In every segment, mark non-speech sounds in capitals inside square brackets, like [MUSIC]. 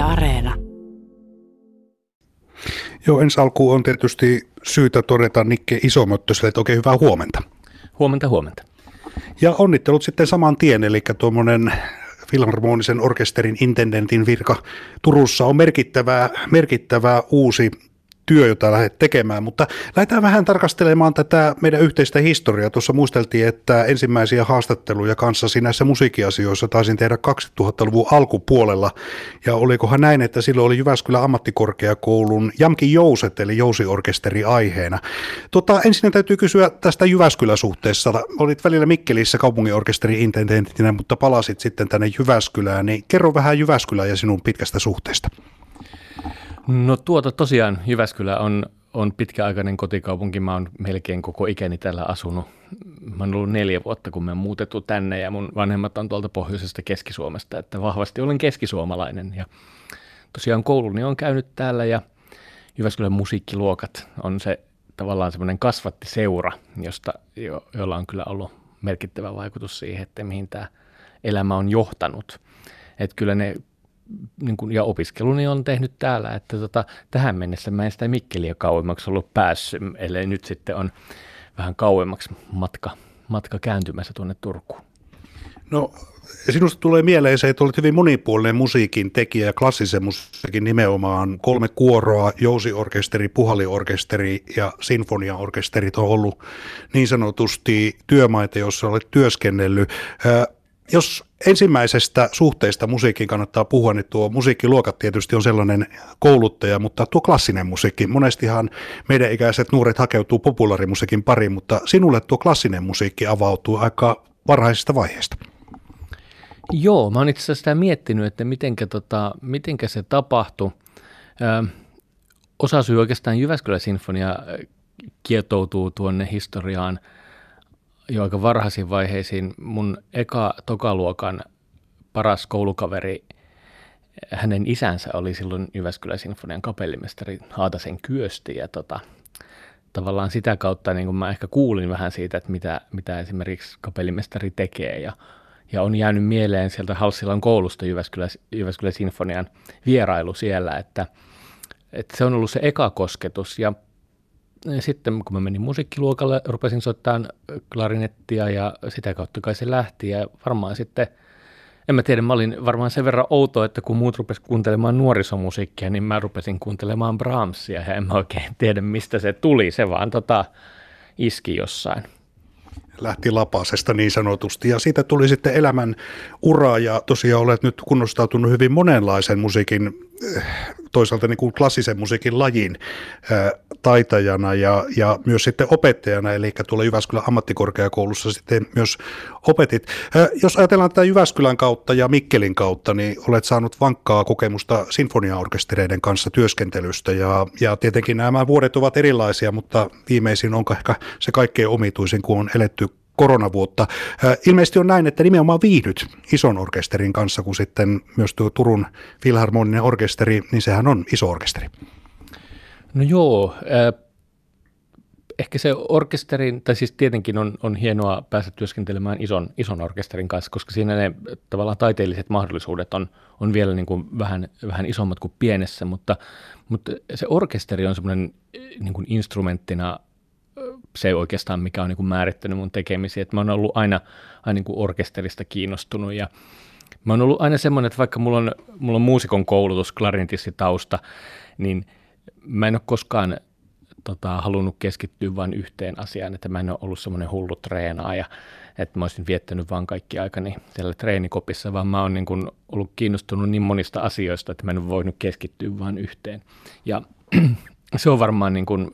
Yle Areena. Joo, ensi alkuun on tietysti syytä todeta Nikke Isomöttöselle, että oikein hyvää huomenta. Huomenta, huomenta. Ja onnittelut sitten saman tien, eli tuommoinen Filharmonisen orkesterin intendentin virka Turussa on merkittävää, merkittävää uusi työ, jota lähdet tekemään, mutta lähdetään vähän tarkastelemaan tätä meidän yhteistä historiaa. Tuossa muisteltiin, että ensimmäisiä haastatteluja kanssasi näissä musiikkiasioissa taisin tehdä 2000-luvun alkupuolella, ja olikohan näin, että silloin oli Jyväskylän ammattikorkeakoulun Jamki Jouset, eli jousiorkesteri aiheena. Tota, ensin täytyy kysyä tästä Jyväskylä-suhteessa. Olit välillä Mikkelissä kaupunginorkesteri intendentinä, mutta palasit sitten tänne Jyväskylään, niin kerro vähän Jyväskylää ja sinun pitkästä suhteesta. No tuota tosiaan Jyväskylä on, on pitkäaikainen kotikaupunki. Mä oon melkein koko ikäni täällä asunut. Mä oon ollut neljä vuotta, kun me on muutettu tänne ja mun vanhemmat on tuolta pohjoisesta Keski-Suomesta, että vahvasti olen keskisuomalainen. Ja tosiaan kouluni on käynyt täällä ja Jyväskylän musiikkiluokat on se tavallaan semmoinen kasvattiseura, josta, jo, jolla on kyllä ollut merkittävä vaikutus siihen, että mihin tämä elämä on johtanut. Että kyllä ne niin kuin, ja opiskeluni on tehnyt täällä, että tota, tähän mennessä mä en sitä Mikkeliä kauemmaksi ollut päässyt, ellei nyt sitten on vähän kauemmaksi matka, matka kääntymässä tuonne Turkuun. No sinusta tulee mieleen se, että olet hyvin monipuolinen musiikin tekijä ja klassisen musiikin nimenomaan. Kolme kuoroa, jousiorkesteri, puhaliorkesteri ja sinfoniaorkesterit on ollut niin sanotusti työmaita, joissa olet työskennellyt. Jos ensimmäisestä suhteesta musiikkiin kannattaa puhua, niin tuo musiikkiluokat tietysti on sellainen kouluttaja, mutta tuo klassinen musiikki, monestihan meidän ikäiset nuoret hakeutuu populaarimusiikin pariin, mutta sinulle tuo klassinen musiikki avautuu aika varhaisesta vaiheesta. Joo, mä oon itse asiassa sitä miettinyt, että mitenkä, tota, mitenkä se tapahtui. Ö, osa syy oikeastaan Jyväskylän sinfonia kietoutuu tuonne historiaan – jo aika varhaisiin vaiheisiin. Mun eka tokaluokan paras koulukaveri, hänen isänsä oli silloin Jyväskylän Sinfonian kapellimestari Haatasen Kyösti ja tota, tavallaan sitä kautta niin mä ehkä kuulin vähän siitä, että mitä, mitä esimerkiksi kapellimestari tekee ja, ja on jäänyt mieleen sieltä Halssilan koulusta Jyväskylän, Jyväskylän Sinfonian vierailu siellä, että, että se on ollut se eka kosketus ja sitten kun mä menin musiikkiluokalle, rupesin soittamaan klarinettia ja sitä kautta kai se lähti ja varmaan sitten, en mä tiedä, mä olin varmaan sen verran outo, että kun muut rupesivat kuuntelemaan nuorisomusiikkia, niin mä rupesin kuuntelemaan Brahmsia ja en mä oikein tiedä mistä se tuli, se vaan tota, iski jossain lähti lapasesta niin sanotusti. Ja siitä tuli sitten elämän ura ja tosiaan olet nyt kunnostautunut hyvin monenlaisen musiikin, toisaalta niin kuin klassisen musiikin lajin taitajana ja, ja myös sitten opettajana, eli tuolla Jyväskylän ammattikorkeakoulussa sitten myös opetit. Jos ajatellaan tätä Jyväskylän kautta ja Mikkelin kautta, niin olet saanut vankkaa kokemusta sinfoniaorkestereiden kanssa työskentelystä ja, ja tietenkin nämä vuodet ovat erilaisia, mutta viimeisin on ehkä se kaikkein omituisin, kun on eletty koronavuotta. Ilmeisesti on näin, että nimenomaan viihdyt ison orkesterin kanssa, kun sitten myös tuo Turun filharmoninen orkesteri, niin sehän on iso orkesteri. No joo, äh, ehkä se orkesterin, tai siis tietenkin on, on hienoa päästä työskentelemään ison, ison orkesterin kanssa, koska siinä ne tavallaan taiteelliset mahdollisuudet on, on vielä niin kuin vähän, vähän isommat kuin pienessä, mutta, mutta se orkesteri on semmoinen niin kuin instrumenttina se oikeastaan, mikä on niin kuin määrittänyt mun tekemisiä. Että mä oon ollut aina, aina niin kuin orkesterista kiinnostunut ja mä oon ollut aina semmoinen, että vaikka mulla on, mulla on muusikon koulutus, tausta, niin mä en ole koskaan tota, halunnut keskittyä vain yhteen asiaan, että mä en ole ollut semmoinen hullu treenaaja, että mä olisin viettänyt vaan kaikki aikani siellä treenikopissa, vaan mä oon niin kuin ollut kiinnostunut niin monista asioista, että mä en ole voinut keskittyä vain yhteen. Ja [CLEARS THROAT] se on varmaan niin kuin,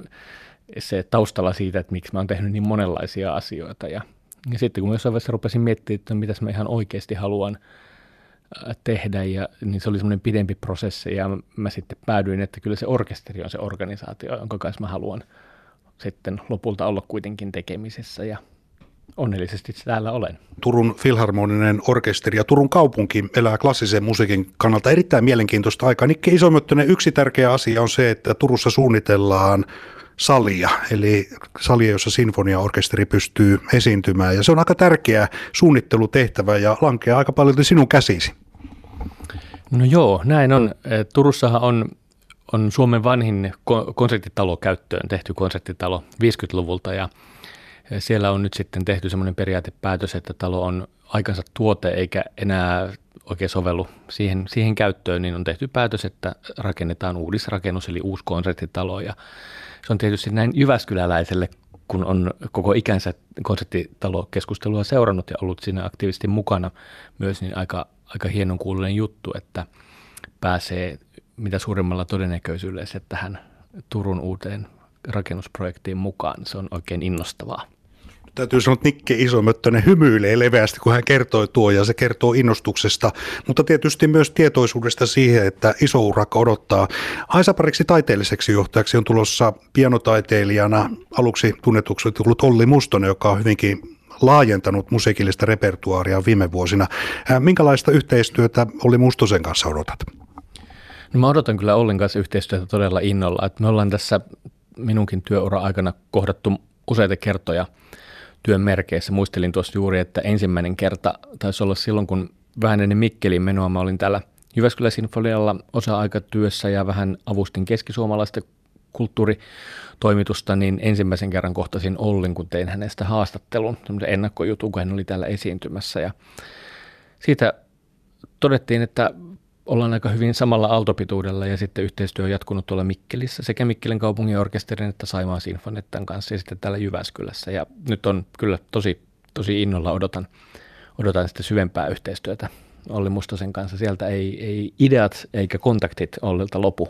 se taustalla siitä, että miksi mä oon tehnyt niin monenlaisia asioita. Ja, ja sitten kun mä jossain vaiheessa rupesin miettimään, että mitä mä ihan oikeasti haluan tehdä, ja, niin se oli semmoinen pidempi prosessi, ja mä sitten päädyin, että kyllä se orkesteri on se organisaatio, jonka kanssa mä haluan sitten lopulta olla kuitenkin tekemisessä, ja onnellisesti täällä olen. Turun filharmoninen orkesteri ja Turun kaupunki elää klassisen musiikin kannalta erittäin mielenkiintoista aikaa. Nikke Isomöttönen, yksi tärkeä asia on se, että Turussa suunnitellaan salia, eli salia, jossa sinfoniaorkesteri pystyy esiintymään. Ja se on aika tärkeä suunnittelutehtävä ja lankeaa aika paljon sinun käsisi. No joo, näin on. Turussahan on, on Suomen vanhin konserttitalo käyttöön tehty konserttitalo 50-luvulta ja siellä on nyt sitten tehty semmoinen periaatepäätös, että talo on aikansa tuote eikä enää oikein sovellu siihen, siihen käyttöön, niin on tehty päätös, että rakennetaan uudisrakennus eli uusi konserttitalo ja se on tietysti näin Jyväskyläläiselle, kun on koko ikänsä konserttitalokeskustelua seurannut ja ollut siinä aktiivisesti mukana myös, niin aika, aika hienon kuulunen juttu, että pääsee mitä suurimmalla todennäköisyydellä tähän Turun uuteen rakennusprojektiin mukaan. Se on oikein innostavaa täytyy sanoa, että Nikke Isomöttönen hymyilee leveästi, kun hän kertoi tuo ja se kertoo innostuksesta, mutta tietysti myös tietoisuudesta siihen, että iso urakka odottaa. Aisapariksi taiteelliseksi johtajaksi on tulossa pianotaiteilijana aluksi tunnetuksi tullut Olli Mustonen, joka on hyvinkin laajentanut musiikillista repertuaaria viime vuosina. Minkälaista yhteistyötä Olli Mustosen kanssa odotat? No mä odotan kyllä Ollin kanssa yhteistyötä todella innolla. Että me ollaan tässä minunkin työura aikana kohdattu useita kertoja – työn merkeissä. Muistelin tuossa juuri, että ensimmäinen kerta taisi olla silloin, kun vähän ennen Mikkeliin menoa mä olin täällä Jyväskylän Sinfonialla osa-aikatyössä ja vähän avustin keskisuomalaista kulttuuritoimitusta, niin ensimmäisen kerran kohtasin Ollin, kun tein hänestä haastattelun, ennakkojutun, kun hän oli täällä esiintymässä. Ja siitä todettiin, että ollaan aika hyvin samalla aaltopituudella ja sitten yhteistyö on jatkunut tuolla Mikkelissä sekä Mikkelin kaupungin orkesterin että Saimaan Sinfonettan kanssa ja sitten täällä Jyväskylässä. Ja nyt on kyllä tosi, tosi innolla odotan, odotan sitten syvempää yhteistyötä Olli Mustosen kanssa. Sieltä ei, ei ideat eikä kontaktit Ollilta lopu.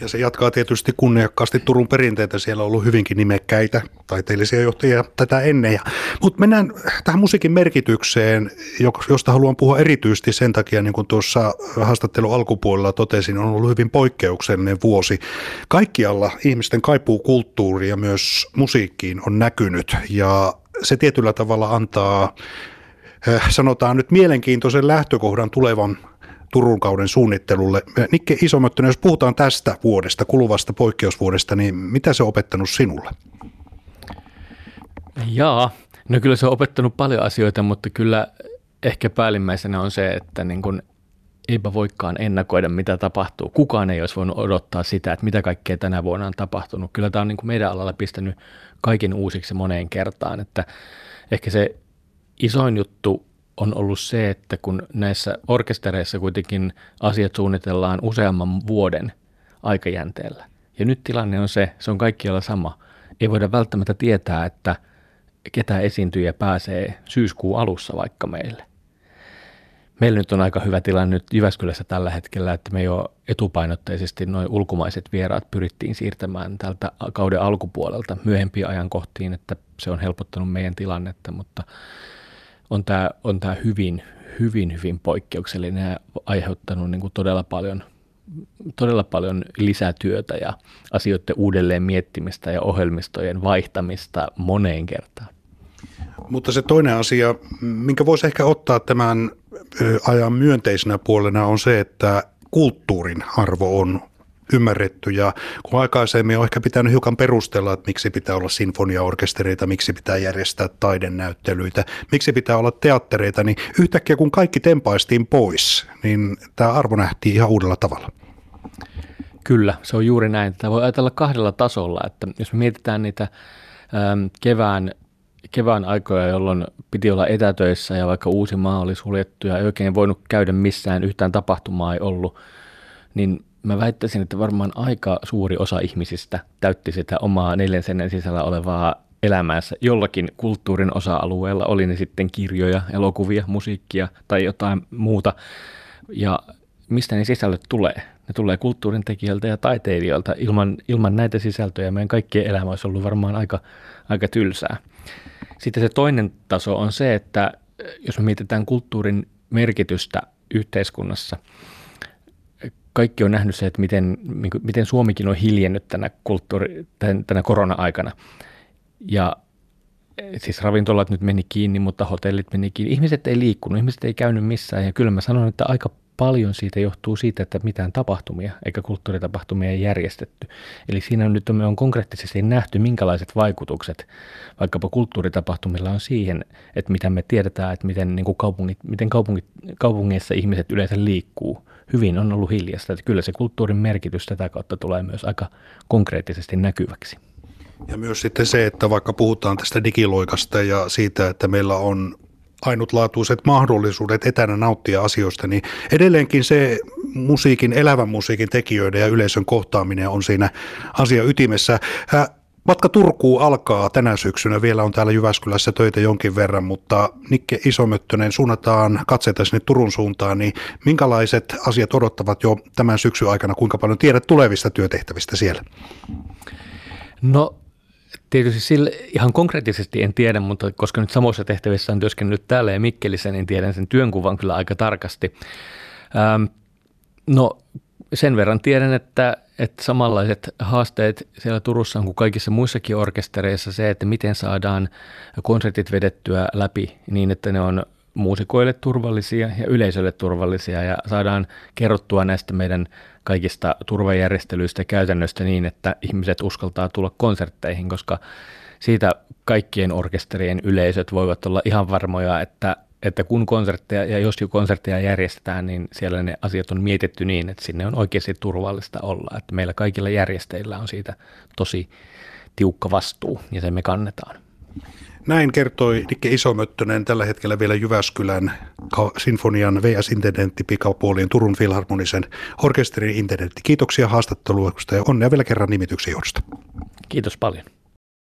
Ja se jatkaa tietysti kunniakkaasti Turun perinteitä. Siellä on ollut hyvinkin nimekkäitä taiteellisia johtajia tätä ennen. Mutta mennään tähän musiikin merkitykseen, josta haluan puhua erityisesti sen takia, niin kuin tuossa haastattelun alkupuolella totesin, on ollut hyvin poikkeuksellinen vuosi. Kaikkialla ihmisten kaipuu kulttuuria myös musiikkiin on näkynyt ja se tietyllä tavalla antaa eh, sanotaan nyt mielenkiintoisen lähtökohdan tulevan Turun kauden suunnittelulle. Nikke Isomöttönen, jos puhutaan tästä vuodesta, kuluvasta poikkeusvuodesta, niin mitä se on opettanut sinulle? Jaa, no kyllä se on opettanut paljon asioita, mutta kyllä ehkä päällimmäisenä on se, että niin kun eipä voikaan ennakoida, mitä tapahtuu. Kukaan ei olisi voinut odottaa sitä, että mitä kaikkea tänä vuonna on tapahtunut. Kyllä tämä on niin kuin meidän alalla pistänyt kaiken uusiksi moneen kertaan, että ehkä se isoin juttu on ollut se, että kun näissä orkestereissa kuitenkin asiat suunnitellaan useamman vuoden aikajänteellä. Ja nyt tilanne on se, se on kaikkialla sama. Ei voida välttämättä tietää, että ketä esiintyjä pääsee syyskuun alussa vaikka meille. Meillä nyt on aika hyvä tilanne nyt Jyväskylässä tällä hetkellä, että me jo etupainotteisesti noin ulkomaiset vieraat pyrittiin siirtämään tältä kauden alkupuolelta myöhempiin ajankohtiin, että se on helpottanut meidän tilannetta, mutta on tämä, on tämä hyvin, hyvin, hyvin poikkeuksellinen ja aiheuttanut niin todella paljon todella paljon lisätyötä ja asioiden uudelleen miettimistä ja ohjelmistojen vaihtamista moneen kertaan. Mutta se toinen asia, minkä voisi ehkä ottaa tämän ajan myönteisenä puolena on se, että kulttuurin arvo on ymmärretty ja kun aikaisemmin on ehkä pitänyt hiukan perustella, että miksi pitää olla sinfoniaorkestereita, miksi pitää järjestää taidennäyttelyitä, miksi pitää olla teattereita, niin yhtäkkiä kun kaikki tempaistiin pois, niin tämä arvo nähtiin ihan uudella tavalla. Kyllä, se on juuri näin. Tämä voi ajatella kahdella tasolla, että jos me mietitään niitä kevään kevään aikoja, jolloin piti olla etätöissä ja vaikka Uusimaa oli suljettu ja ei oikein voinut käydä missään, yhtään tapahtumaa ei ollut, niin mä väittäisin, että varmaan aika suuri osa ihmisistä täytti sitä omaa neljän seinän sisällä olevaa elämäänsä jollakin kulttuurin osa-alueella, oli ne sitten kirjoja, elokuvia, musiikkia tai jotain muuta. Ja mistä ne sisällöt tulee? Ne tulee kulttuurin tekijöiltä ja taiteilijoilta. Ilman, ilman näitä sisältöjä meidän kaikkien elämä olisi ollut varmaan aika, aika tylsää. Sitten se toinen taso on se, että jos me mietitään kulttuurin merkitystä yhteiskunnassa – kaikki on nähnyt se, että miten, miten Suomikin on hiljennyt tänä, kulttuuri, tänä korona-aikana. Ja siis ravintolat nyt meni kiinni, mutta hotellit meni kiinni. Ihmiset ei liikkunut, ihmiset ei käynyt missään ja kyllä mä sanon, että aika paljon siitä johtuu siitä, että mitään tapahtumia eikä kulttuuritapahtumia ei järjestetty. Eli siinä nyt me on konkreettisesti nähty, minkälaiset vaikutukset vaikkapa kulttuuritapahtumilla on siihen, että mitä me tiedetään, että miten, niin kuin kaupungit, miten kaupungit, kaupungeissa ihmiset yleensä liikkuu. Hyvin on ollut hiljasta, että kyllä se kulttuurin merkitys tätä kautta tulee myös aika konkreettisesti näkyväksi. Ja myös sitten se, että vaikka puhutaan tästä digiloikasta ja siitä, että meillä on ainutlaatuiset mahdollisuudet etänä nauttia asioista, niin edelleenkin se musiikin, elävän musiikin tekijöiden ja yleisön kohtaaminen on siinä asia ytimessä. Matka Turkuun alkaa tänä syksynä, vielä on täällä Jyväskylässä töitä jonkin verran, mutta Nikke Isomöttönen, suunnataan katseita sinne Turun suuntaan, niin minkälaiset asiat odottavat jo tämän syksyn aikana, kuinka paljon tiedät tulevista työtehtävistä siellä? No Tietysti sille, ihan konkreettisesti en tiedä, mutta koska nyt samoissa tehtävissä on työskennellyt täällä ja Mikkelissä, niin tiedän sen työnkuvan kyllä aika tarkasti. Ähm, no sen verran tiedän, että, että samanlaiset haasteet siellä Turussa on kuin kaikissa muissakin orkestereissa se, että miten saadaan konsertit vedettyä läpi niin, että ne on muusikoille turvallisia ja yleisölle turvallisia ja saadaan kerrottua näistä meidän kaikista turvajärjestelyistä ja käytännöistä niin, että ihmiset uskaltaa tulla konsertteihin, koska siitä kaikkien orkesterien yleisöt voivat olla ihan varmoja, että, että kun konsertteja ja jos jo konsertteja järjestetään, niin siellä ne asiat on mietitty niin, että sinne on oikeasti turvallista olla. Että meillä kaikilla järjestäjillä on siitä tosi tiukka vastuu ja sen me kannetaan. Näin kertoi Nikke Isomöttönen tällä hetkellä vielä Jyväskylän Sinfonian VS-intendentti pikapuoliin Turun Filharmonisen orkesterin intendentti. Kiitoksia haastattelusta ja onnea vielä kerran nimityksen johdosta. Kiitos paljon.